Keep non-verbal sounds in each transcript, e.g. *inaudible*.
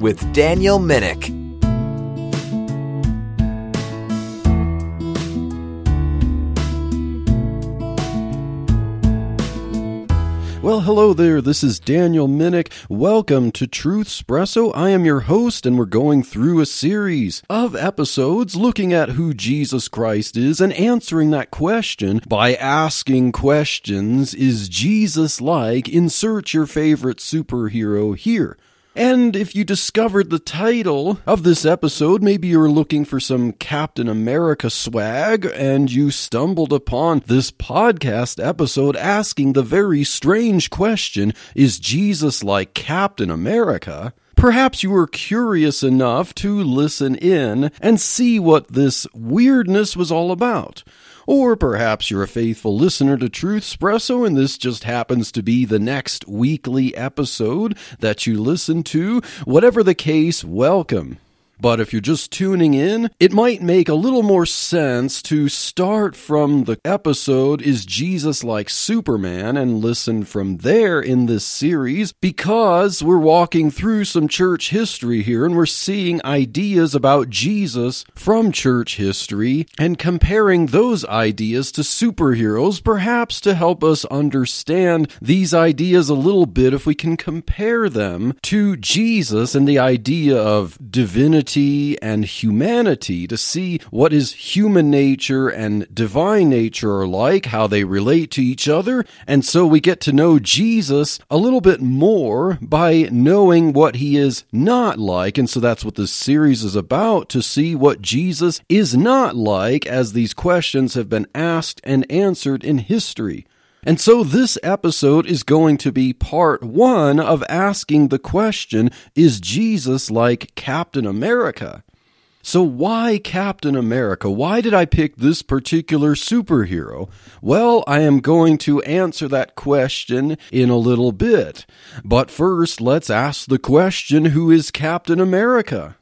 with Daniel Minnick. Well, hello there. This is Daniel Minnick. Welcome to Truth Espresso. I am your host, and we're going through a series of episodes looking at who Jesus Christ is and answering that question by asking questions Is Jesus like? Insert your favorite superhero here. And if you discovered the title of this episode, maybe you were looking for some Captain America swag and you stumbled upon this podcast episode asking the very strange question Is Jesus like Captain America? Perhaps you were curious enough to listen in and see what this weirdness was all about. Or perhaps you're a faithful listener to Truth Espresso and this just happens to be the next weekly episode that you listen to. Whatever the case, welcome. But if you're just tuning in, it might make a little more sense to start from the episode Is Jesus Like Superman? and listen from there in this series because we're walking through some church history here and we're seeing ideas about Jesus from church history and comparing those ideas to superheroes, perhaps to help us understand these ideas a little bit if we can compare them to Jesus and the idea of divinity and humanity to see what is human nature and divine nature are like, how they relate to each other. And so we get to know Jesus a little bit more by knowing what he is not like. And so that's what this series is about to see what Jesus is not like as these questions have been asked and answered in history. And so this episode is going to be part one of asking the question Is Jesus like Captain America? So, why Captain America? Why did I pick this particular superhero? Well, I am going to answer that question in a little bit. But first, let's ask the question Who is Captain America?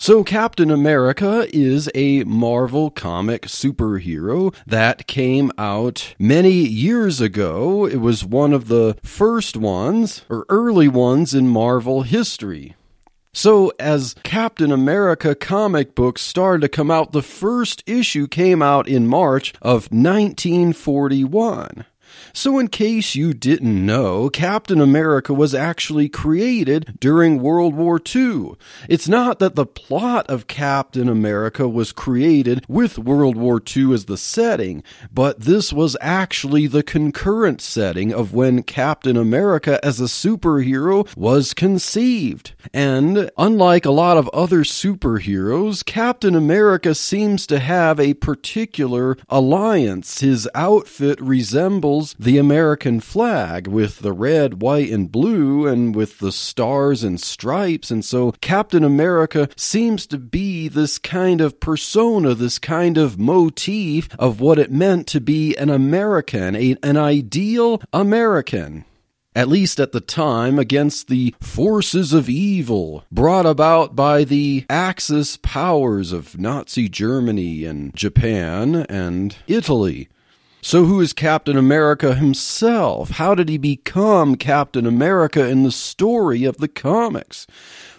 So, Captain America is a Marvel comic superhero that came out many years ago. It was one of the first ones, or early ones, in Marvel history. So, as Captain America comic books started to come out, the first issue came out in March of 1941. So, in case you didn't know, Captain America was actually created during World War II. It's not that the plot of Captain America was created with World War II as the setting, but this was actually the concurrent setting of when Captain America as a superhero was conceived. And unlike a lot of other superheroes, Captain America seems to have a particular alliance. His outfit resembles the American flag with the red, white, and blue, and with the stars and stripes. And so Captain America seems to be this kind of persona, this kind of motif of what it meant to be an American, a, an ideal American at least at the time, against the forces of evil brought about by the Axis powers of Nazi Germany and Japan and Italy. So, who is Captain America himself? How did he become Captain America in the story of the comics?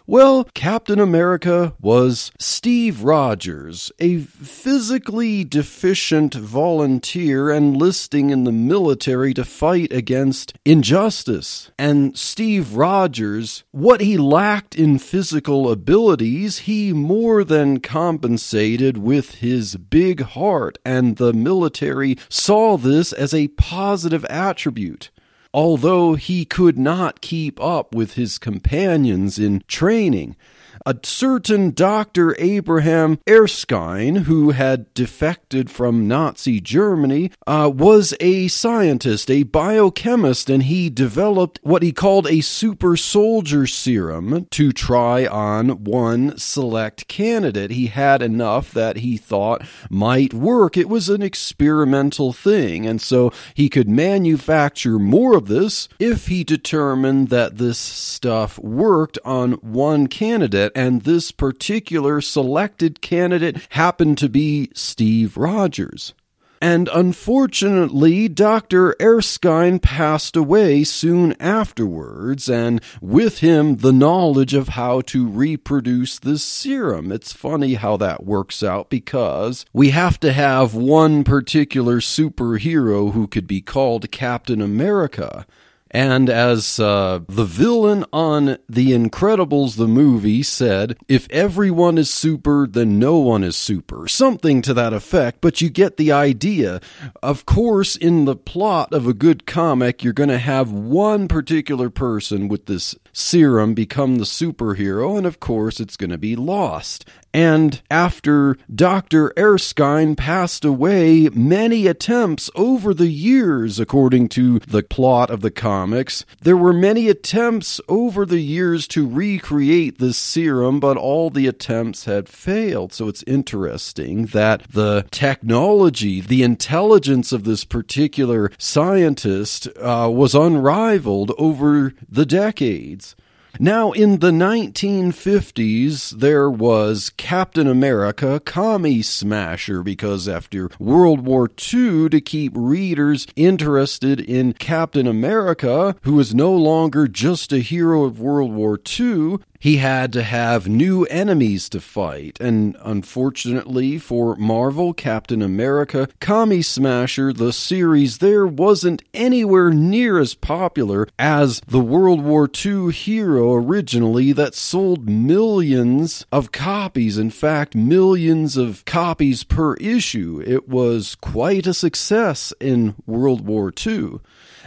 Well, Captain America was Steve Rogers, a physically deficient volunteer enlisting in the military to fight against injustice. And Steve Rogers, what he lacked in physical abilities, he more than compensated with his big heart, and the military saw this as a positive attribute. Although he could not keep up with his companions in training, a certain Dr. Abraham Erskine, who had defected from Nazi Germany, uh, was a scientist, a biochemist, and he developed what he called a super soldier serum to try on one select candidate. He had enough that he thought might work. It was an experimental thing, and so he could manufacture more of this if he determined that this stuff worked on one candidate, and this particular selected candidate happened to be Steve Rogers. And unfortunately, Dr. Erskine passed away soon afterwards, and with him, the knowledge of how to reproduce this serum. It's funny how that works out because we have to have one particular superhero who could be called Captain America. And as uh, the villain on The Incredibles, the movie, said, if everyone is super, then no one is super. Something to that effect, but you get the idea. Of course, in the plot of a good comic, you're going to have one particular person with this serum become the superhero, and of course, it's going to be lost. And after Dr. Erskine passed away, many attempts over the years, according to the plot of the comics, there were many attempts over the years to recreate this serum, but all the attempts had failed. So it's interesting that the technology, the intelligence of this particular scientist uh, was unrivaled over the decades. Now, in the 1950s, there was Captain America, Commie Smasher, because after World War II, to keep readers interested in Captain America, who was no longer just a hero of World War II, he had to have new enemies to fight, and unfortunately for Marvel, Captain America, Commie Smasher, the series there wasn't anywhere near as popular as the World War II hero originally that sold millions of copies. In fact, millions of copies per issue. It was quite a success in World War II.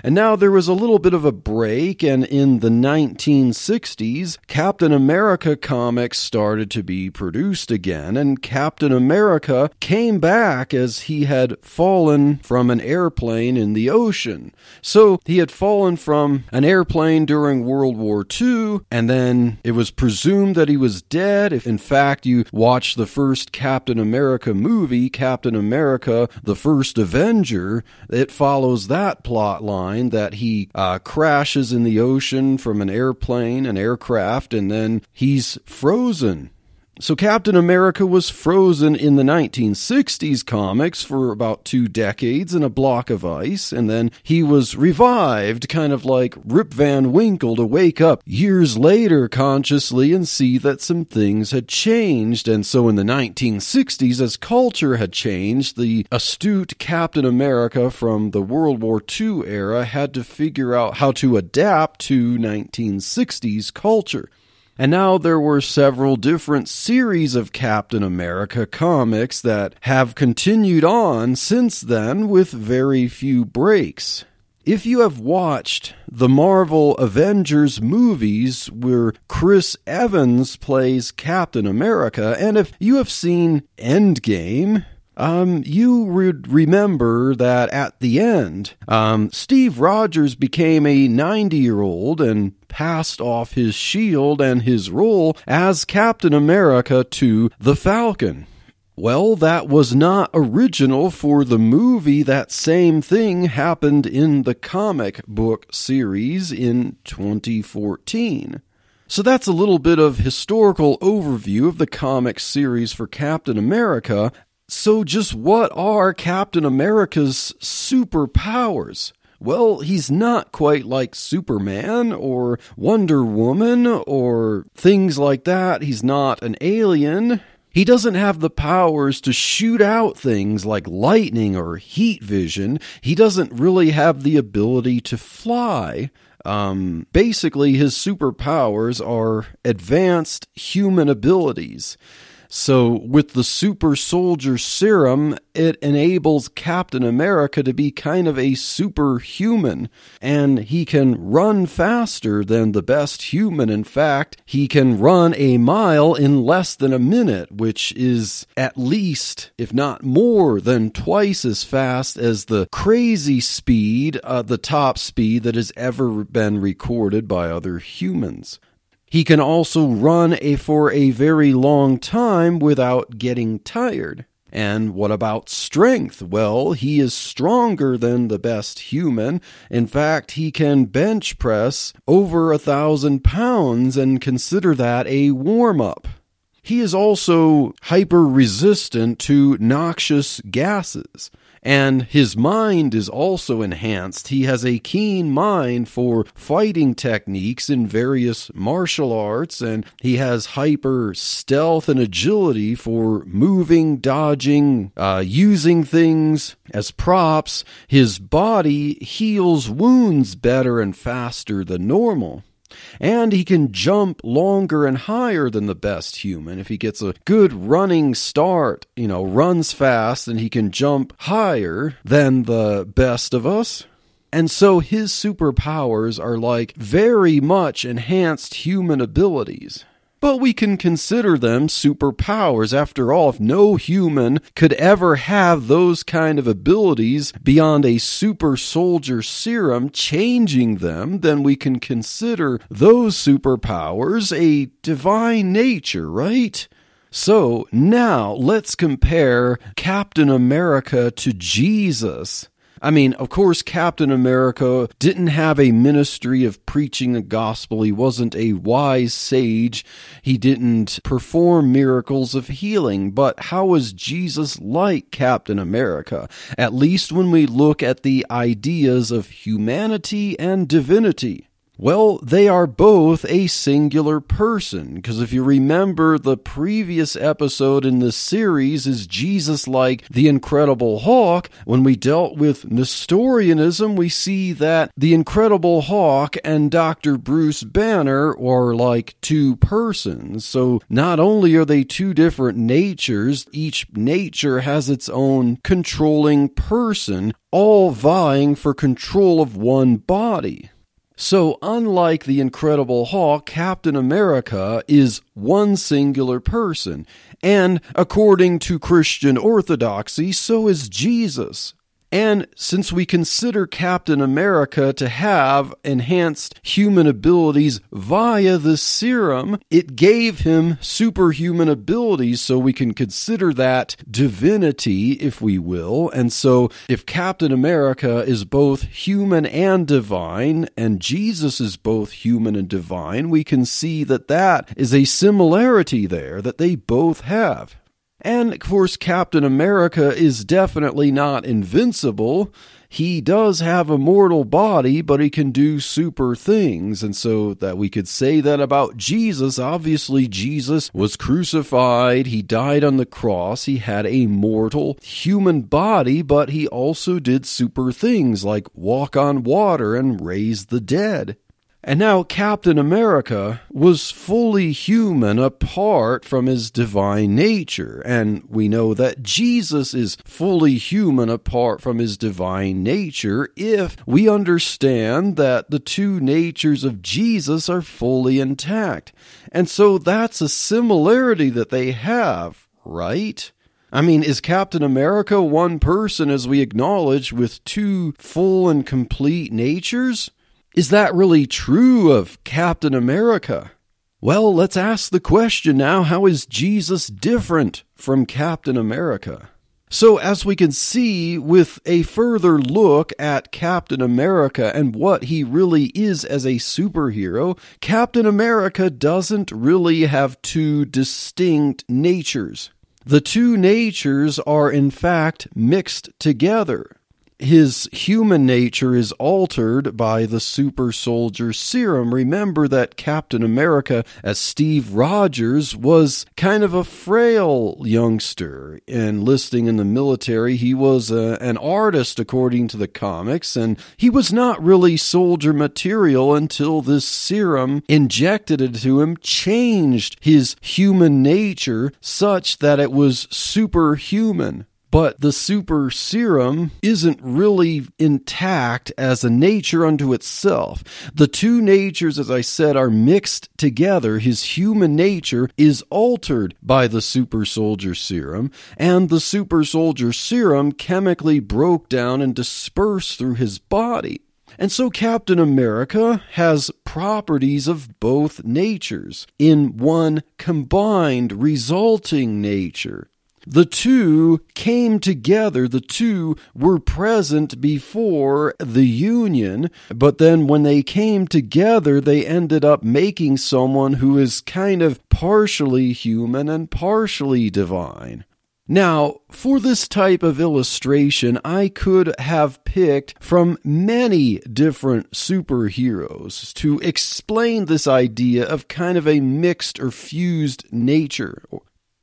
And now there was a little bit of a break, and in the 1960s, Captain America comics started to be produced again, and Captain America came back as he had fallen from an airplane in the ocean. So he had fallen from an airplane during World War II, and then it was presumed that he was dead. If in fact you watch the first Captain America movie, Captain America, the first Avenger, it follows that plot line that he uh, crashes in the ocean from an airplane, an aircraft, and then he's frozen so Captain America was frozen in the 1960s comics for about two decades in a block of ice, and then he was revived, kind of like Rip Van Winkle, to wake up years later consciously and see that some things had changed. And so in the 1960s, as culture had changed, the astute Captain America from the World War II era had to figure out how to adapt to 1960s culture. And now there were several different series of Captain America comics that have continued on since then with very few breaks. If you have watched the Marvel Avengers movies where Chris Evans plays Captain America, and if you have seen Endgame, um, you would remember that at the end, um, Steve Rogers became a 90 year old and passed off his shield and his role as Captain America to the Falcon. Well, that was not original for the movie. That same thing happened in the comic book series in 2014. So that's a little bit of historical overview of the comic series for Captain America. So, just what are Captain America's superpowers? Well, he's not quite like Superman or Wonder Woman or things like that. He's not an alien. He doesn't have the powers to shoot out things like lightning or heat vision. He doesn't really have the ability to fly. Um, basically, his superpowers are advanced human abilities. So, with the super soldier serum, it enables Captain America to be kind of a superhuman. And he can run faster than the best human. In fact, he can run a mile in less than a minute, which is at least, if not more, than twice as fast as the crazy speed, uh, the top speed that has ever been recorded by other humans. He can also run a, for a very long time without getting tired. And what about strength? Well, he is stronger than the best human. In fact, he can bench press over a thousand pounds and consider that a warm up. He is also hyper resistant to noxious gases. And his mind is also enhanced. He has a keen mind for fighting techniques in various martial arts, and he has hyper stealth and agility for moving, dodging, uh, using things as props. His body heals wounds better and faster than normal. And he can jump longer and higher than the best human. If he gets a good running start, you know, runs fast, and he can jump higher than the best of us. And so his superpowers are like very much enhanced human abilities but we can consider them superpowers. After all, if no human could ever have those kind of abilities beyond a super soldier serum changing them, then we can consider those superpowers a divine nature, right? So now let's compare Captain America to Jesus. I mean, of course, Captain America didn't have a ministry of preaching the gospel. He wasn't a wise sage. He didn't perform miracles of healing. But how was Jesus like Captain America? At least when we look at the ideas of humanity and divinity. Well, they are both a singular person, because if you remember the previous episode in this series is Jesus like the Incredible Hulk. When we dealt with Nestorianism, we see that the Incredible Hulk and Dr. Bruce Banner are like two persons. So not only are they two different natures, each nature has its own controlling person, all vying for control of one body. So, unlike the Incredible Hulk, Captain America is one singular person. And according to Christian orthodoxy, so is Jesus. And since we consider Captain America to have enhanced human abilities via the serum, it gave him superhuman abilities, so we can consider that divinity, if we will. And so, if Captain America is both human and divine, and Jesus is both human and divine, we can see that that is a similarity there that they both have. And of course, Captain America is definitely not invincible. He does have a mortal body, but he can do super things. And so that we could say that about Jesus. Obviously, Jesus was crucified. He died on the cross. He had a mortal human body, but he also did super things like walk on water and raise the dead. And now Captain America was fully human apart from his divine nature. And we know that Jesus is fully human apart from his divine nature if we understand that the two natures of Jesus are fully intact. And so that's a similarity that they have, right? I mean, is Captain America one person, as we acknowledge, with two full and complete natures? Is that really true of Captain America? Well, let's ask the question now how is Jesus different from Captain America? So, as we can see with a further look at Captain America and what he really is as a superhero, Captain America doesn't really have two distinct natures. The two natures are in fact mixed together. His human nature is altered by the super soldier serum. Remember that Captain America, as Steve Rogers, was kind of a frail youngster enlisting in the military. He was a, an artist, according to the comics, and he was not really soldier material until this serum injected into him changed his human nature such that it was superhuman but the super serum isn't really intact as a nature unto itself. The two natures, as I said, are mixed together. His human nature is altered by the super soldier serum, and the super soldier serum chemically broke down and dispersed through his body. And so Captain America has properties of both natures in one combined resulting nature. The two came together, the two were present before the union, but then when they came together, they ended up making someone who is kind of partially human and partially divine. Now, for this type of illustration, I could have picked from many different superheroes to explain this idea of kind of a mixed or fused nature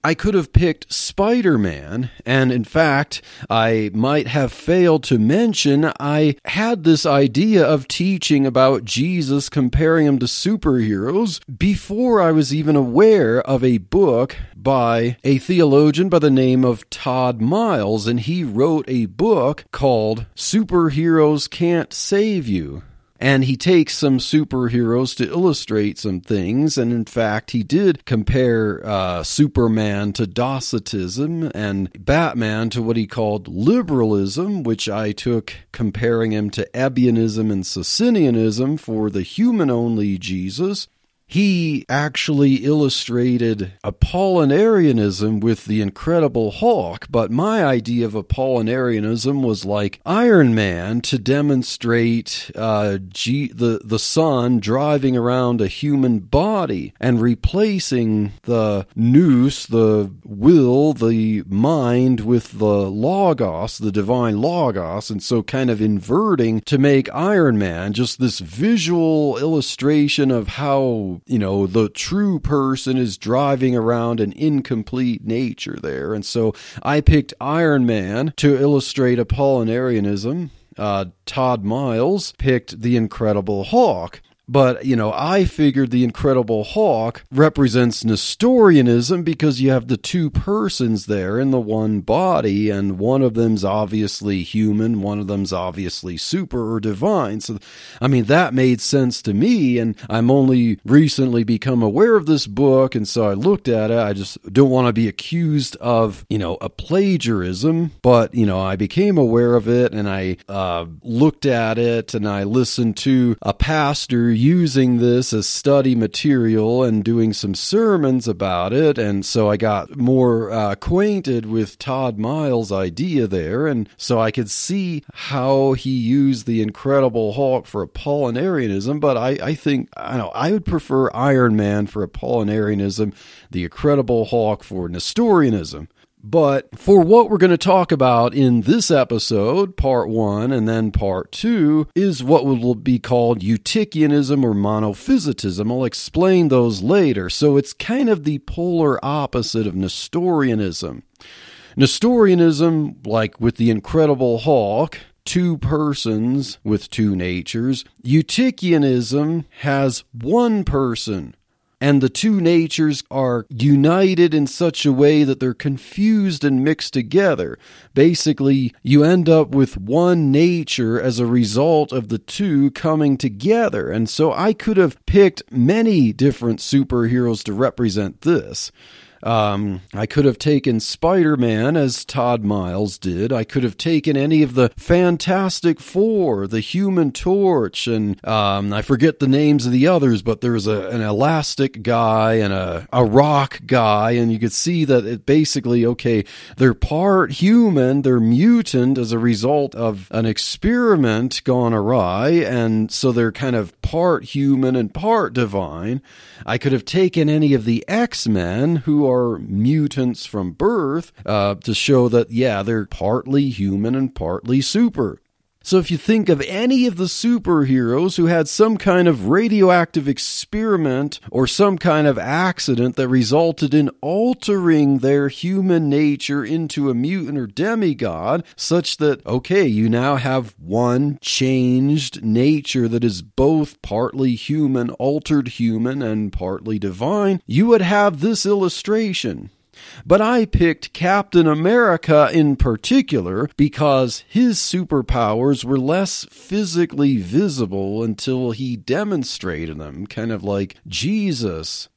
I could have picked Spider Man, and in fact, I might have failed to mention I had this idea of teaching about Jesus, comparing him to superheroes, before I was even aware of a book by a theologian by the name of Todd Miles, and he wrote a book called Superheroes Can't Save You and he takes some superheroes to illustrate some things. And in fact, he did compare uh, Superman to Docetism and Batman to what he called liberalism, which I took comparing him to Ebionism and Socinianism for the human only Jesus he actually illustrated Apollinarianism with the Incredible Hulk, but my idea of Apollinarianism was like Iron Man to demonstrate uh, G- the the Son driving around a human body and replacing the nous, the will, the mind with the logos, the divine logos, and so kind of inverting to make Iron Man just this visual illustration of how you know, the true person is driving around an incomplete nature there. And so I picked Iron Man to illustrate Apollinarianism. Uh, Todd Miles picked The Incredible Hulk. But, you know, I figured the Incredible Hulk represents Nestorianism because you have the two persons there in the one body, and one of them's obviously human, one of them's obviously super or divine. So, I mean, that made sense to me, and I'm only recently become aware of this book, and so I looked at it. I just don't want to be accused of, you know, a plagiarism, but, you know, I became aware of it, and I uh, looked at it, and I listened to a pastor using this as study material and doing some sermons about it. And so I got more uh, acquainted with Todd Miles' idea there. And so I could see how he used the Incredible Hulk for Apollinarianism. But I, I think, I know, I would prefer Iron Man for Apollinarianism, the Incredible Hulk for Nestorianism. But for what we're going to talk about in this episode, part one and then part two, is what will be called Eutychianism or monophysitism. I'll explain those later. So it's kind of the polar opposite of Nestorianism. Nestorianism, like with the Incredible Hulk, two persons with two natures. Eutychianism has one person and the two natures are united in such a way that they're confused and mixed together. Basically, you end up with one nature as a result of the two coming together. And so I could have picked many different superheroes to represent this. Um, I could have taken Spider Man as Todd Miles did. I could have taken any of the Fantastic Four, the Human Torch, and um, I forget the names of the others, but there's a, an elastic guy and a, a rock guy, and you could see that it basically, okay, they're part human, they're mutant as a result of an experiment gone awry, and so they're kind of part human and part divine. I could have taken any of the X Men who are mutants from birth uh, to show that, yeah, they're partly human and partly super. So if you think of any of the superheroes who had some kind of radioactive experiment or some kind of accident that resulted in altering their human nature into a mutant or demigod, such that, okay, you now have one changed nature that is both partly human, altered human, and partly divine, you would have this illustration. But I picked Captain America in particular because his superpowers were less physically visible until he demonstrated them, kind of like Jesus.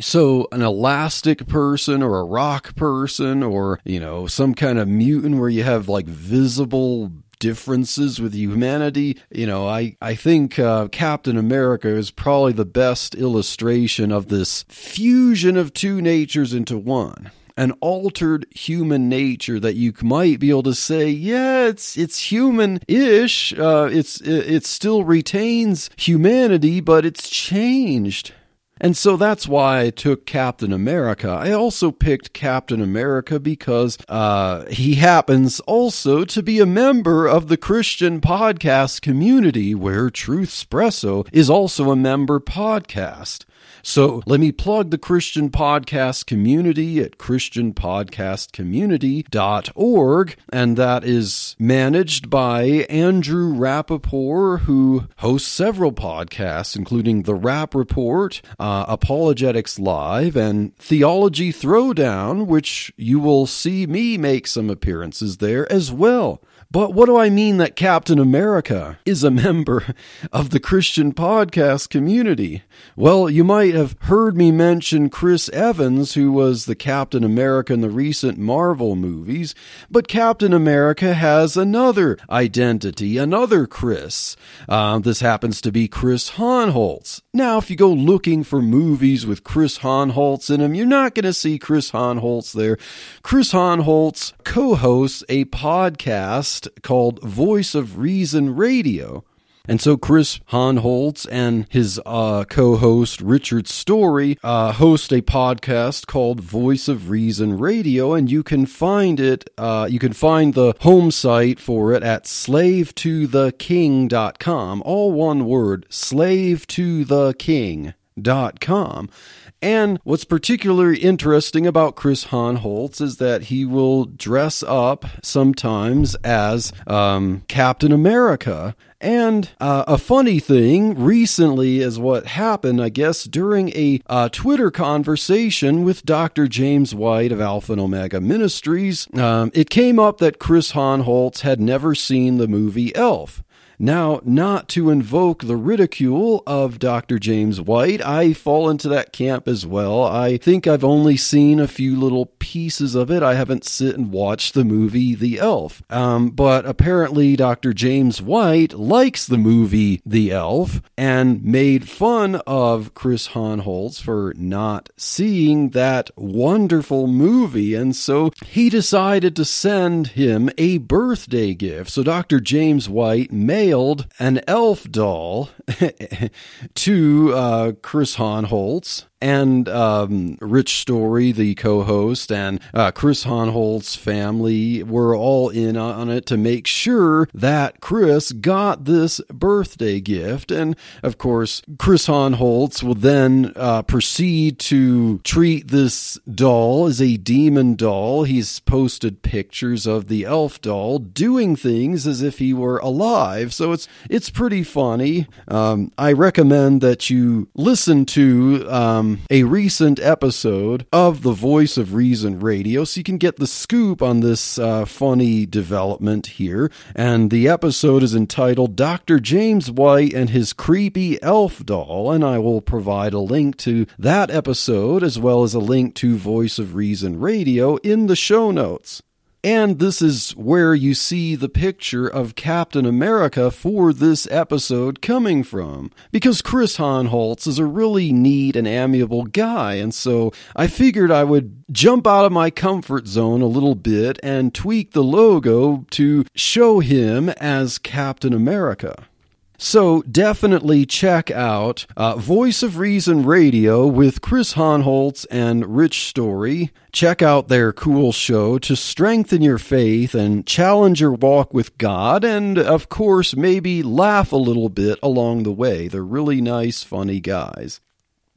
So, an elastic person or a rock person or, you know, some kind of mutant where you have like visible differences with humanity. You know, I, I think uh, Captain America is probably the best illustration of this fusion of two natures into one an altered human nature that you might be able to say, yeah, it's it's human-ish. Uh, it's it, it still retains humanity, but it's changed. And so that's why I took Captain America. I also picked Captain America because uh, he happens also to be a member of the Christian podcast community where Truth Espresso is also a member podcast. So let me plug the Christian Podcast Community at ChristianPodcastCommunity.org, and that is managed by Andrew Rappaport, who hosts several podcasts, including The Rapp Report, uh, Apologetics Live, and Theology Throwdown, which you will see me make some appearances there as well. But what do I mean that Captain America is a member of the Christian podcast community? Well, you might have heard me mention Chris Evans, who was the Captain America in the recent Marvel movies, but Captain America has another identity, another Chris. Uh, this happens to be Chris Hohnholz. Now, if you go looking for movies with Chris Hohnholz in them, you're not going to see Chris Hohnholz there. Chris Hohnholz co hosts a podcast podcast called Voice of Reason Radio. And so Chris Hohnholz and his uh, co-host Richard Story uh, host a podcast called Voice of Reason Radio, and you can find it. Uh, you can find the home site for it at slavetotheking.com. All one word, slavetotheking.com. And what's particularly interesting about Chris Hohnholz is that he will dress up sometimes as um, Captain America. And uh, a funny thing recently is what happened, I guess, during a uh, Twitter conversation with Dr. James White of Alpha and Omega Ministries. Um, it came up that Chris Hohnholz had never seen the movie Elf. Now, not to invoke the ridicule of Dr. James White, I fall into that camp as well. I think I've only seen a few little pieces of it. I haven't sit and watched the movie The Elf. Um, but apparently, Dr. James White likes the movie The Elf and made fun of Chris Hohnholz for not seeing that wonderful movie. And so he decided to send him a birthday gift. So Dr. James White may mailed an elf doll *laughs* to uh, Chris Hohnholz and um, Rich Story, the co-host, and uh, Chris Hohnholz's family were all in on it to make sure that Chris got this birthday gift. And of course, Chris Hohnholz will then uh, proceed to treat this doll as a demon doll. He's posted pictures of the elf doll doing things as if he were alive. So it's it's pretty funny. Um, I recommend that you listen to. Um, a recent episode of the Voice of Reason Radio so you can get the scoop on this uh, funny development here. And the episode is entitled Dr. James White and His Creepy Elf Doll. And I will provide a link to that episode as well as a link to Voice of Reason Radio in the show notes. And this is where you see the picture of Captain America for this episode coming from. Because Chris Hohnholz is a really neat and amiable guy, and so I figured I would jump out of my comfort zone a little bit and tweak the logo to show him as Captain America. So definitely check out uh, Voice of Reason Radio with Chris Hohnholz and Rich Story. Check out their cool show to strengthen your faith and challenge your walk with God, and of course, maybe laugh a little bit along the way. They're really nice, funny guys.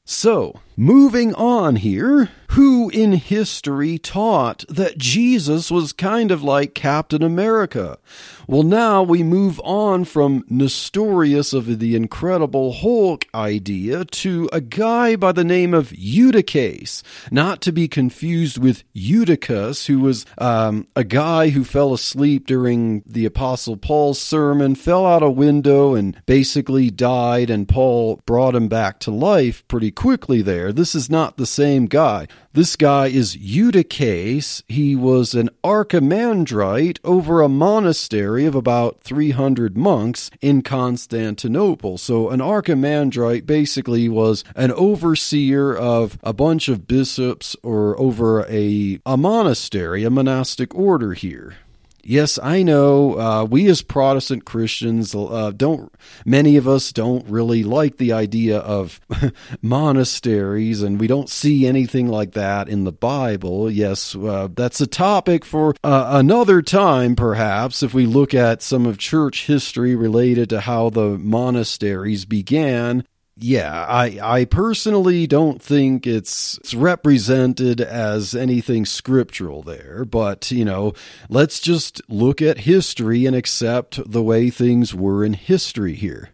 So, moving on here, who in history taught that Jesus was kind of like Captain America? Well, now we move on from Nestorius of the Incredible Hulk idea to a guy by the name of Eutyches, not to be confused with Eutychus, who was um, a guy who fell asleep during the Apostle Paul's sermon, fell out a window, and basically died, and Paul brought him back to life pretty quickly there. This is not the same guy. This guy is Eutyches. He was an archimandrite over a monastery of about 300 monks in Constantinople. So, an archimandrite basically was an overseer of a bunch of bishops or over a, a monastery, a monastic order here. Yes, I know. Uh, we as Protestant Christians uh, don't. Many of us don't really like the idea of *laughs* monasteries, and we don't see anything like that in the Bible. Yes, uh, that's a topic for uh, another time, perhaps, if we look at some of church history related to how the monasteries began yeah, I I personally don't think it's, it's represented as anything scriptural there, but you know, let's just look at history and accept the way things were in history here.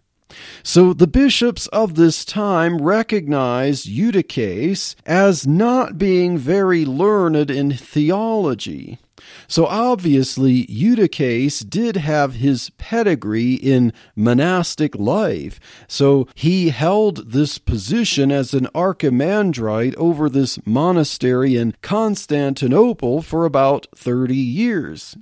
So the bishops of this time recognized Eutyches as not being very learned in theology. So obviously, Eutychus did have his pedigree in monastic life. So he held this position as an archimandrite over this monastery in Constantinople for about 30 years.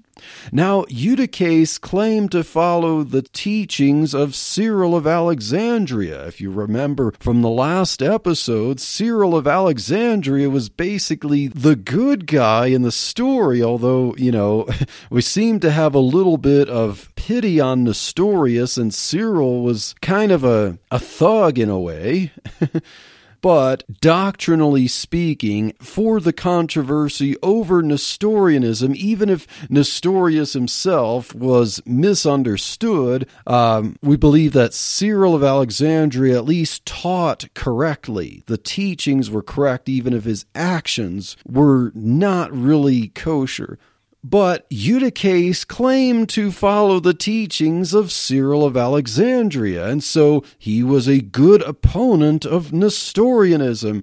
Now, Eutyches claimed to follow the teachings of Cyril of Alexandria. If you remember from the last episode, Cyril of Alexandria was basically the good guy in the story, although, you know, *laughs* we seem to have a little bit of pity on Nestorius, and Cyril was kind of a, a thug in a way. *laughs* but doctrinally speaking, for the controversy over Nestorianism, even if Nestorius himself was misunderstood, um, we believe that Cyril of Alexandria at least taught correctly. The teachings were correct, even if his actions were not really kosher. But Eutyches claimed to follow the teachings of Cyril of Alexandria, and so he was a good opponent of Nestorianism.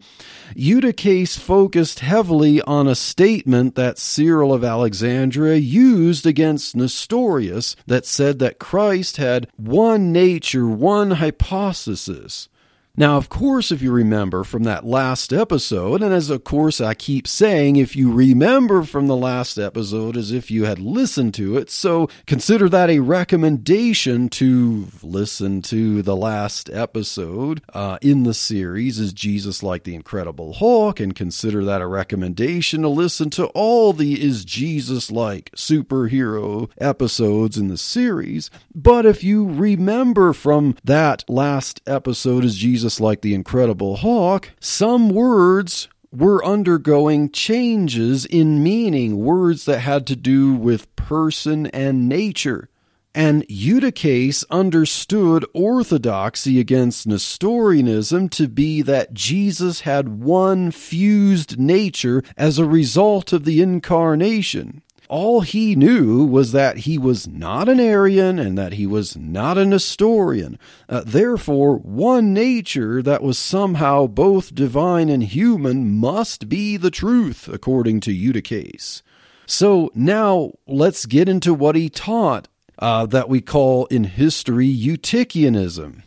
Eutyches focused heavily on a statement that Cyril of Alexandria used against Nestorius that said that Christ had one nature, one hypostasis. Now, of course, if you remember from that last episode, and as of course I keep saying, if you remember from the last episode as if you had listened to it, so consider that a recommendation to listen to the last episode uh, in the series, Is Jesus Like the Incredible Hulk? And consider that a recommendation to listen to all the Is Jesus Like superhero episodes in the series. But if you remember from that last episode, Is Jesus Jesus like the Incredible Hulk, some words were undergoing changes in meaning, words that had to do with person and nature. And Eutychus understood orthodoxy against Nestorianism to be that Jesus had one fused nature as a result of the incarnation all he knew was that he was not an Arian and that he was not a Nestorian. Uh, therefore, one nature that was somehow both divine and human must be the truth, according to Eutyches. So now let's get into what he taught uh, that we call in history Eutychianism.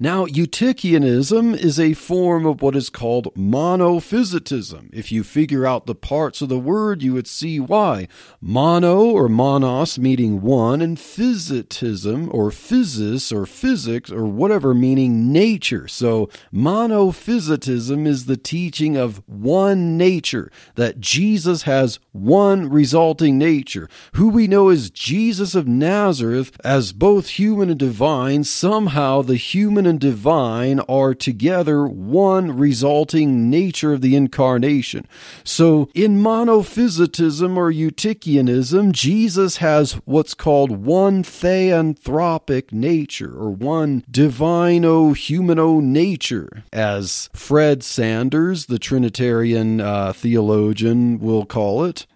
Now, Eutychianism is a form of what is called monophysitism. If you figure out the parts of the word, you would see why. Mono or monos meaning one, and physitism or physis or physics or whatever meaning nature. So, monophysitism is the teaching of one nature, that Jesus has one resulting nature. Who we know as Jesus of Nazareth, as both human and divine, somehow the human and divine are together one resulting nature of the incarnation. So in monophysitism or Eutychianism, Jesus has what's called one theanthropic nature or one divino humano nature, as Fred Sanders, the Trinitarian uh, theologian, will call it.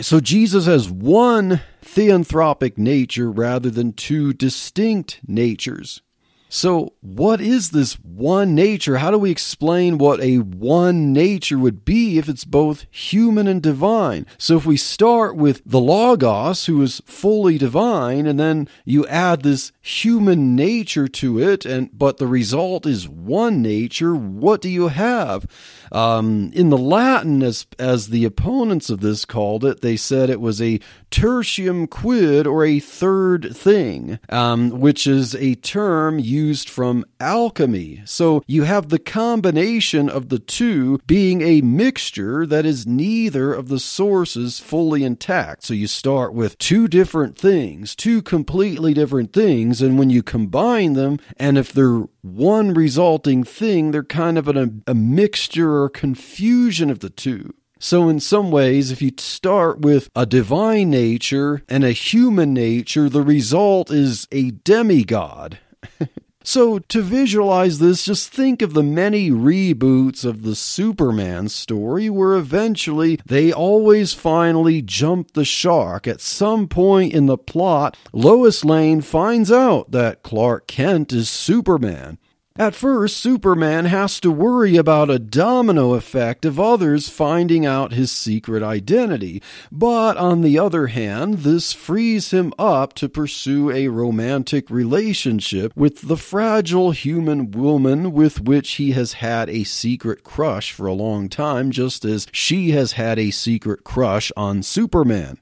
So Jesus has one theanthropic nature rather than two distinct natures. So, what is this one nature? How do we explain what a one nature would be if it's both human and divine? So, if we start with the Logos, who is fully divine, and then you add this human nature to it, and but the result is one nature, what do you have? Um, in the Latin, as as the opponents of this called it, they said it was a tertium quid or a third thing, um, which is a term used from alchemy. So you have the combination of the two being a mixture that is neither of the sources fully intact. So you start with two different things, two completely different things, and when you combine them, and if they're one resulting thing, they're kind of an, a mixture or confusion of the two. So, in some ways, if you start with a divine nature and a human nature, the result is a demigod. *laughs* so, to visualize this, just think of the many reboots of the Superman story where eventually they always finally jump the shark. At some point in the plot, Lois Lane finds out that Clark Kent is Superman. At first, Superman has to worry about a domino effect of others finding out his secret identity. But on the other hand, this frees him up to pursue a romantic relationship with the fragile human woman with which he has had a secret crush for a long time, just as she has had a secret crush on Superman.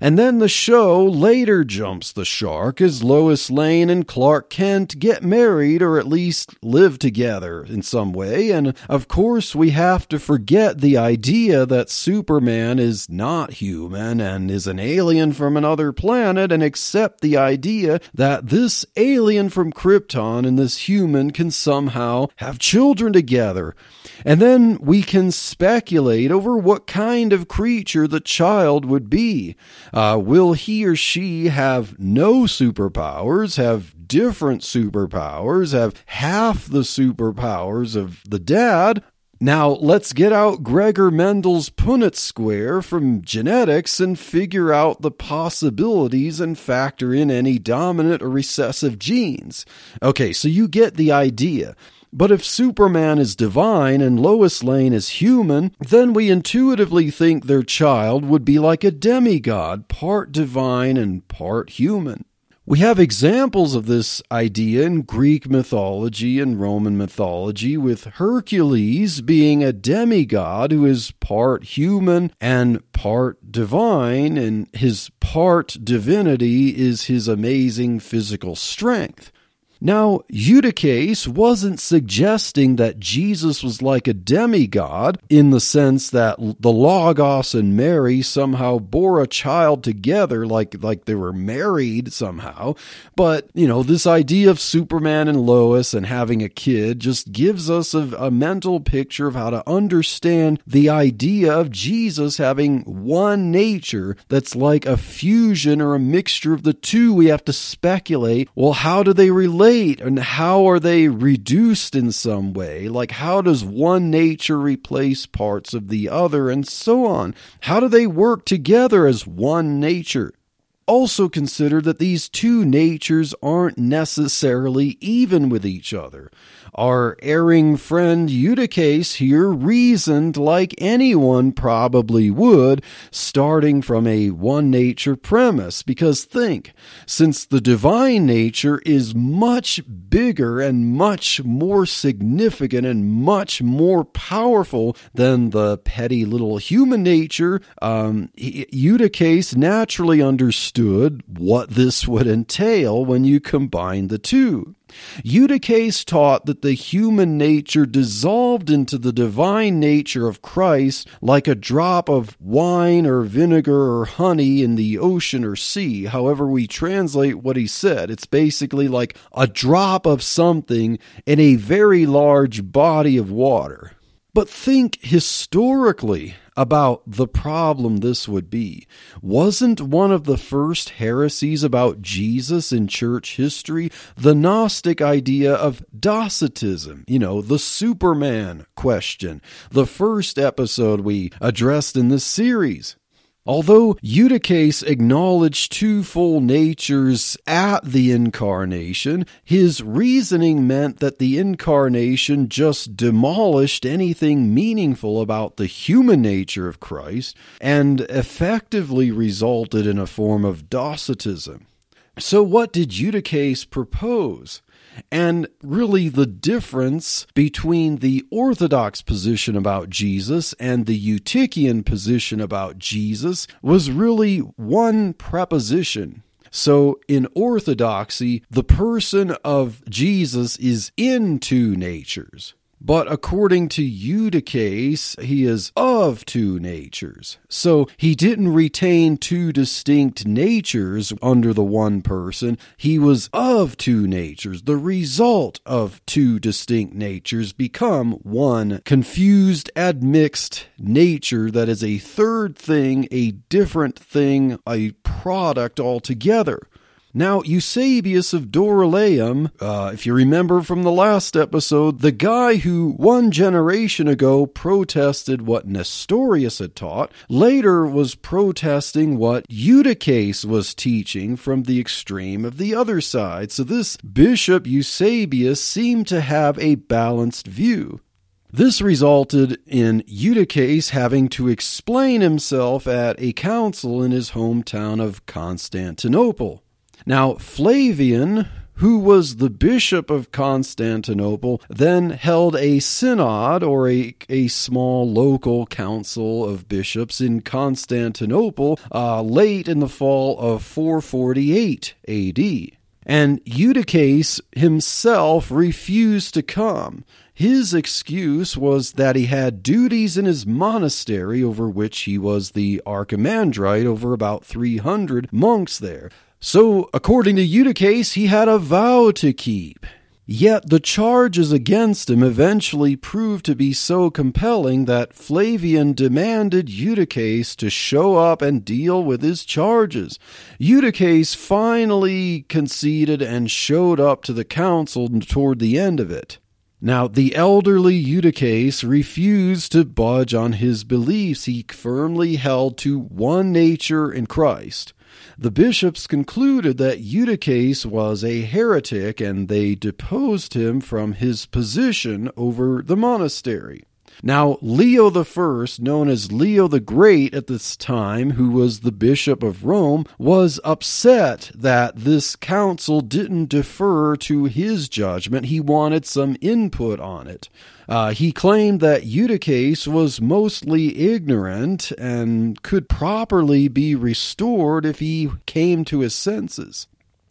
And then the show later jumps the shark as Lois Lane and Clark Kent get married or at least live together in some way. And of course, we have to forget the idea that Superman is not human and is an alien from another planet and accept the idea that this alien from Krypton and this human can somehow have children together. And then we can speculate over what kind of creature the child would be. Uh, will he or she have no superpowers, have different superpowers, have half the superpowers of the dad? Now, let's get out Gregor Mendel's Punnett square from genetics and figure out the possibilities and factor in any dominant or recessive genes. Okay, so you get the idea. But if Superman is divine and Lois Lane is human, then we intuitively think their child would be like a demigod, part divine and part human. We have examples of this idea in Greek mythology and Roman mythology, with Hercules being a demigod who is part human and part divine, and his part divinity is his amazing physical strength. Now, Eutyches wasn't suggesting that Jesus was like a demigod in the sense that the Logos and Mary somehow bore a child together like, like they were married somehow. But, you know, this idea of Superman and Lois and having a kid just gives us a, a mental picture of how to understand the idea of Jesus having one nature that's like a fusion or a mixture of the two. We have to speculate, well, how do they relate? Relate and how are they reduced in some way? Like, how does one nature replace parts of the other and so on? How do they work together as one nature? also consider that these two natures aren't necessarily even with each other. Our erring friend Eutyches here reasoned like anyone probably would, starting from a one nature premise. Because think, since the divine nature is much bigger and much more significant and much more powerful than the petty little human nature, um, Eutyches naturally understood what this would entail when you combine the two. Eutyches taught that the human nature dissolved into the divine nature of Christ like a drop of wine or vinegar or honey in the ocean or sea, however we translate what he said. It's basically like a drop of something in a very large body of water. But think historically about the problem this would be. Wasn't one of the first heresies about Jesus in church history the Gnostic idea of Docetism? You know, the Superman question. The first episode we addressed in this series. Although Eutyches acknowledged two full natures at the incarnation, his reasoning meant that the incarnation just demolished anything meaningful about the human nature of Christ and effectively resulted in a form of Docetism. So, what did Eutyches propose? And really the difference between the Orthodox position about Jesus and the Eutychian position about Jesus was really one preposition. So in Orthodoxy, the person of Jesus is in two natures. But according to Eutyches, he is of two natures. So he didn't retain two distinct natures under the one person. He was of two natures. The result of two distinct natures become one confused, admixed nature that is a third thing, a different thing, a product altogether. Now, Eusebius of Dorylaeum, uh, if you remember from the last episode, the guy who one generation ago protested what Nestorius had taught, later was protesting what Eutyches was teaching from the extreme of the other side. So this Bishop Eusebius seemed to have a balanced view. This resulted in Eutyches having to explain himself at a council in his hometown of Constantinople. Now, Flavian, who was the bishop of Constantinople, then held a synod or a, a small local council of bishops in Constantinople uh, late in the fall of 448 AD. And Eutyches himself refused to come. His excuse was that he had duties in his monastery over which he was the archimandrite over about 300 monks there. So, according to Eutyches, he had a vow to keep. Yet the charges against him eventually proved to be so compelling that Flavian demanded Eutyches to show up and deal with his charges. Eutyches finally conceded and showed up to the council toward the end of it. Now, the elderly Eutyches refused to budge on his beliefs. He firmly held to one nature in Christ. The bishops concluded that Eutyches was a heretic and they deposed him from his position over the monastery. Now, Leo I, known as Leo the Great at this time, who was the Bishop of Rome, was upset that this council didn't defer to his judgment. He wanted some input on it. Uh, he claimed that Eutyches was mostly ignorant and could properly be restored if he came to his senses.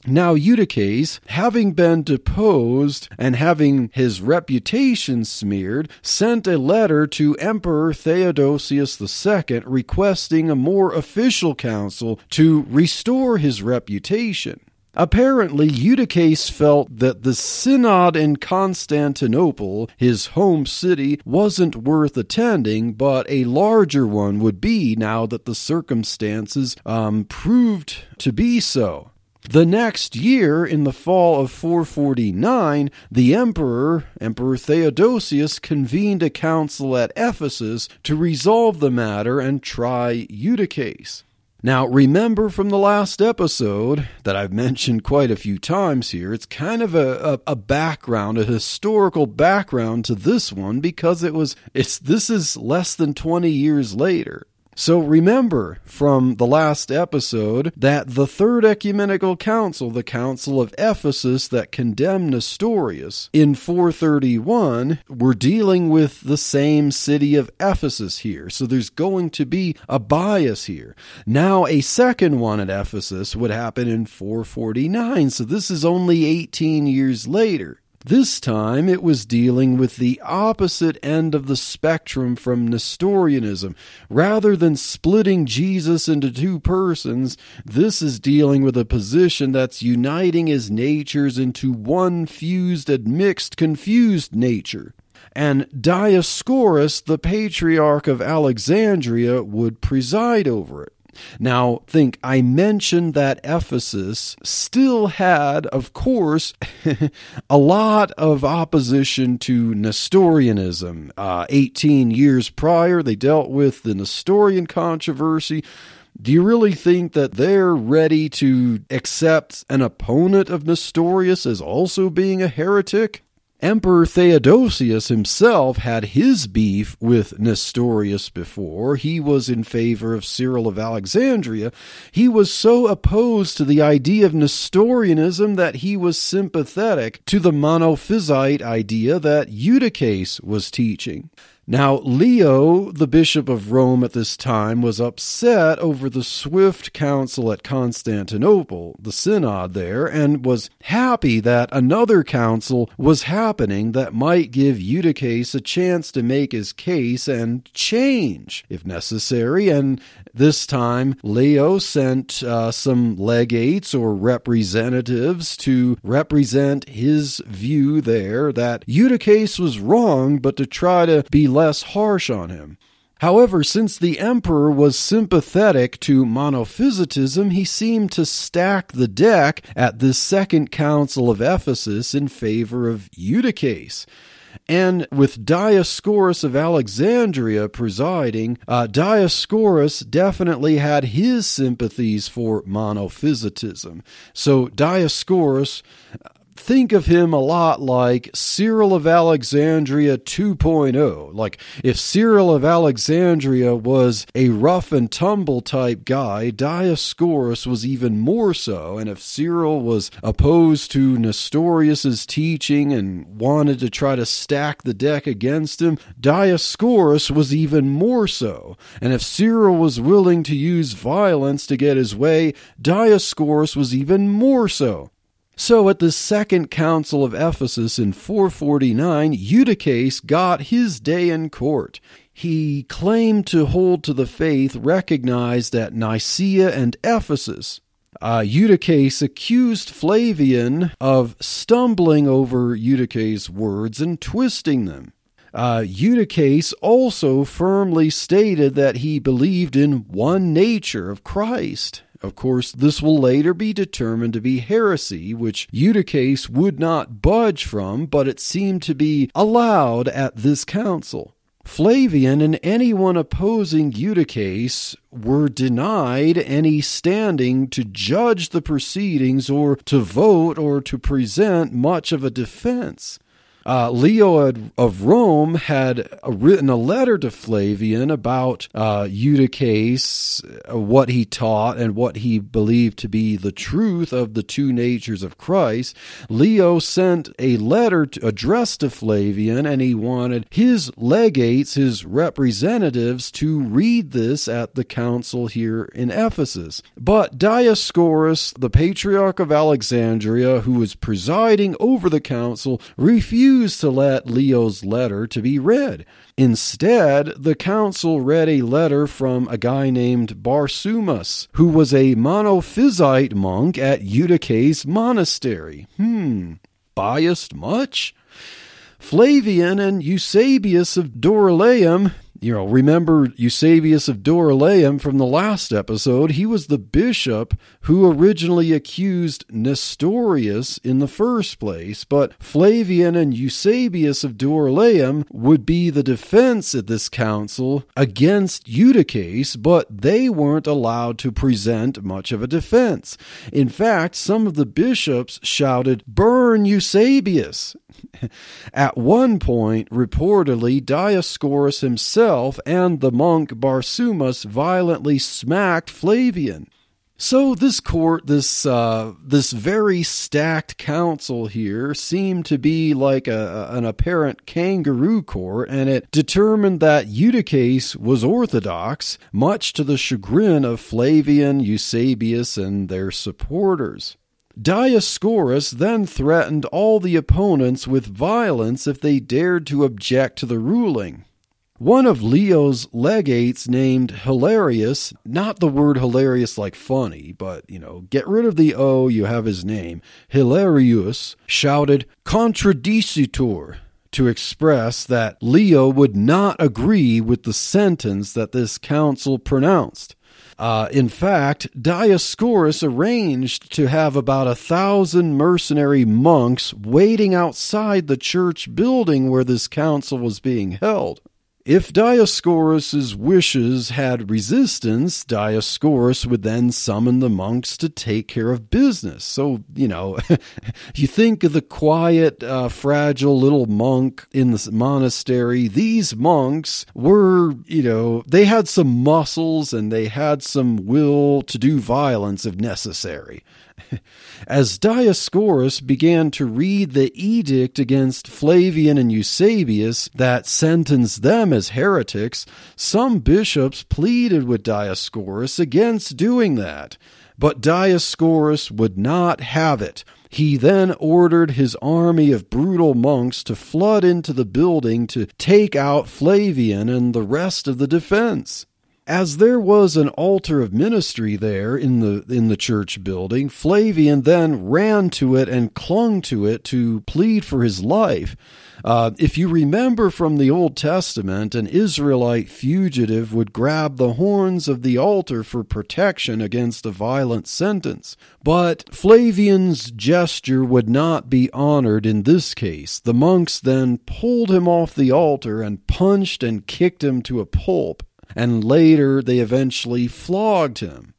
Now, Eutyches, having been deposed and having his reputation smeared, sent a letter to Emperor Theodosius II requesting a more official council to restore his reputation. Apparently, Eutyches felt that the synod in Constantinople, his home city, wasn't worth attending, but a larger one would be now that the circumstances um, proved to be so. The next year, in the fall of 449, the emperor, Emperor Theodosius, convened a council at Ephesus to resolve the matter and try Eutyches. Now, remember from the last episode that I've mentioned quite a few times here, it's kind of a, a, a, background, a historical background to this one because it was, it's, this is less than 20 years later. So remember from the last episode that the Third Ecumenical Council, the Council of Ephesus that condemned Nestorius in 431, we're dealing with the same city of Ephesus here. So there's going to be a bias here. Now, a second one at Ephesus would happen in 449. So this is only 18 years later. This time it was dealing with the opposite end of the spectrum from Nestorianism. Rather than splitting Jesus into two persons, this is dealing with a position that's uniting his natures into one fused and mixed, confused nature and Dioscorus, the patriarch of Alexandria, would preside over it. Now, think, I mentioned that Ephesus still had, of course, *laughs* a lot of opposition to Nestorianism. Uh, 18 years prior, they dealt with the Nestorian controversy. Do you really think that they're ready to accept an opponent of Nestorius as also being a heretic? Emperor Theodosius himself had his beef with Nestorius before. He was in favor of Cyril of Alexandria. He was so opposed to the idea of Nestorianism that he was sympathetic to the monophysite idea that Eutyches was teaching. Now, Leo, the Bishop of Rome at this time, was upset over the swift council at Constantinople, the synod there, and was happy that another council was happening that might give Eutyches a chance to make his case and change, if necessary, and this time, Leo sent uh, some legates or representatives to represent his view there that Eutyches was wrong, but to try to be less harsh on him. However, since the emperor was sympathetic to monophysitism, he seemed to stack the deck at this second council of Ephesus in favor of Eutyches. And with Dioscorus of Alexandria presiding, uh, Dioscorus definitely had his sympathies for monophysitism. So Dioscorus think of him a lot like Cyril of Alexandria 2.0. Like if Cyril of Alexandria was a rough and tumble type guy, Dioscorus was even more so. And if Cyril was opposed to Nestorius's teaching and wanted to try to stack the deck against him, Dioscorus was even more so. And if Cyril was willing to use violence to get his way, Dioscorus was even more so. So at the second council of Ephesus in 449, Eutyches got his day in court. He claimed to hold to the faith recognized at Nicaea and Ephesus. Uh, Eutyches accused Flavian of stumbling over Eutyches' words and twisting them. Uh, Eutyches also firmly stated that he believed in one nature of Christ of course, this will later be determined to be heresy, which Eutyches would not budge from, but it seemed to be allowed at this council. Flavian and anyone opposing Eutyches were denied any standing to judge the proceedings or to vote or to present much of a defense. Uh, Leo of Rome had written a letter to Flavian about uh, Eutyches, uh, what he taught, and what he believed to be the truth of the two natures of Christ. Leo sent a letter to, addressed to Flavian, and he wanted his legates, his representatives, to read this at the council here in Ephesus. But Dioscorus, the patriarch of Alexandria, who was presiding over the council, refused refused to let Leo's letter to be read. Instead, the council read a letter from a guy named Barsumas, who was a monophysite monk at Eutyches monastery. Hmm, biased much? Flavian and Eusebius of Dorylaeum you know, remember Eusebius of Dorylaeum from the last episode? He was the bishop who originally accused Nestorius in the first place, but Flavian and Eusebius of Dorylaeum would be the defense at this council against Eutyches, but they weren't allowed to present much of a defense. In fact, some of the bishops shouted, Burn Eusebius! *laughs* At one point, reportedly, Dioscorus himself and the monk Barsumas violently smacked Flavian. So this court, this uh, this very stacked council here, seemed to be like a, an apparent kangaroo court, and it determined that Eutyches was orthodox, much to the chagrin of Flavian, Eusebius, and their supporters. Dioscorus then threatened all the opponents with violence if they dared to object to the ruling. One of Leo's legates named Hilarius, not the word hilarious like funny, but, you know, get rid of the O, you have his name, Hilarius, shouted, Contradicitur, to express that Leo would not agree with the sentence that this council pronounced. Uh, in fact, Dioscorus arranged to have about a thousand mercenary monks waiting outside the church building where this council was being held. If Dioscorus's wishes had resistance, Dioscorus would then summon the monks to take care of business. So, you know, *laughs* you think of the quiet, uh, fragile little monk in the monastery. These monks were, you know, they had some muscles and they had some will to do violence if necessary. *laughs* As Dioscorus began to read the edict against Flavian and Eusebius that sentenced them as heretics, some bishops pleaded with Dioscorus against doing that. But Dioscorus would not have it. He then ordered his army of brutal monks to flood into the building to take out Flavian and the rest of the defense. As there was an altar of ministry there in the in the church building, Flavian then ran to it and clung to it to plead for his life. Uh, if you remember from the Old Testament, an Israelite fugitive would grab the horns of the altar for protection against a violent sentence. But Flavian's gesture would not be honored in this case. The monks then pulled him off the altar and punched and kicked him to a pulp and later they eventually flogged him.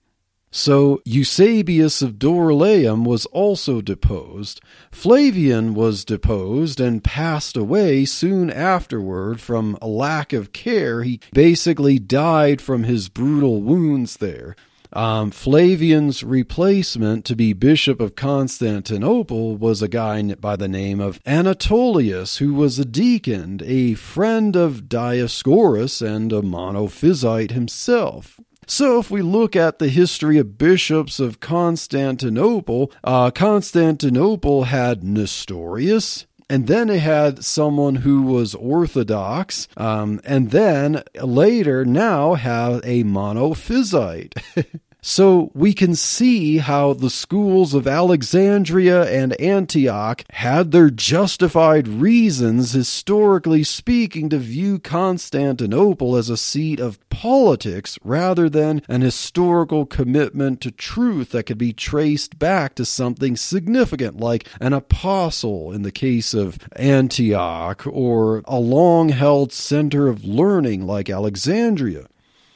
So Eusebius of Dorylaeum was also deposed. Flavian was deposed and passed away soon afterward from a lack of care. He basically died from his brutal wounds there. Um, Flavian's replacement to be Bishop of Constantinople was a guy by the name of Anatolius, who was a deacon, a friend of Dioscorus, and a monophysite himself. So, if we look at the history of bishops of Constantinople, uh, Constantinople had Nestorius, and then it had someone who was orthodox, um, and then later now have a monophysite. *laughs* So we can see how the schools of Alexandria and Antioch had their justified reasons, historically speaking, to view Constantinople as a seat of politics rather than an historical commitment to truth that could be traced back to something significant like an apostle in the case of Antioch or a long held center of learning like Alexandria.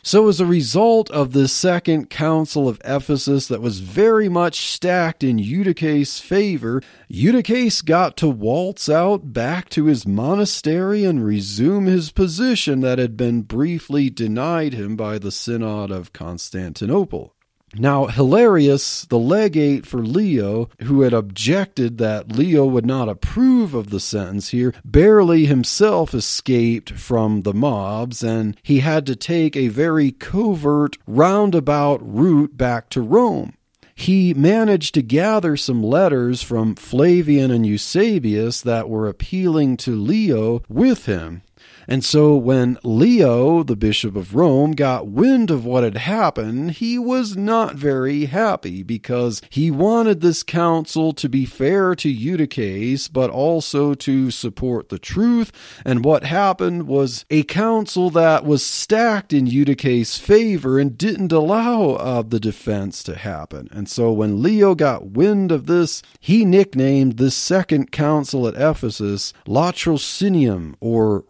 So, as a result of the Second Council of Ephesus that was very much stacked in Eutyches' favor, Eutyches got to waltz out back to his monastery and resume his position that had been briefly denied him by the Synod of Constantinople. Now, Hilarius, the legate for Leo, who had objected that Leo would not approve of the sentence here, barely himself escaped from the mobs, and he had to take a very covert, roundabout route back to Rome. He managed to gather some letters from Flavian and Eusebius that were appealing to Leo with him, And so when Leo, the Bishop of Rome, got wind of what had happened, he was not very happy because he wanted this council to be fair to Eutyches, but also to support the truth. And what happened was a council that was stacked in Eutyches' favor and didn't allow uh, the defense to happen. And so when Leo got wind of this, he nicknamed this second council at Ephesus Latrocinium or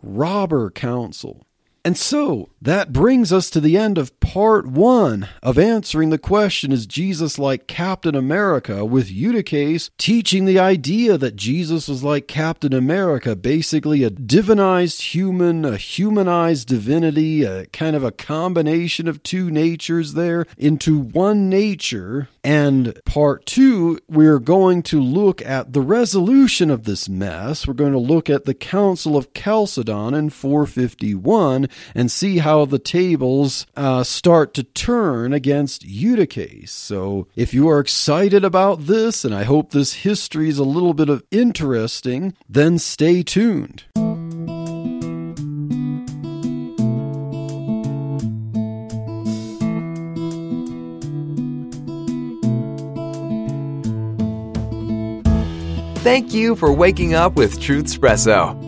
Robber Council. And so that brings us to the end of part one of answering the question Is Jesus like Captain America? with Eutyches teaching the idea that Jesus was like Captain America, basically a divinized human, a humanized divinity, a kind of a combination of two natures there into one nature. And part two, we're going to look at the resolution of this mess. We're going to look at the Council of Chalcedon in 451 and see how the tables uh, start to turn against Eutyches. So, if you are excited about this, and I hope this history is a little bit of interesting, then stay tuned. Thank you for waking up with Truth Espresso.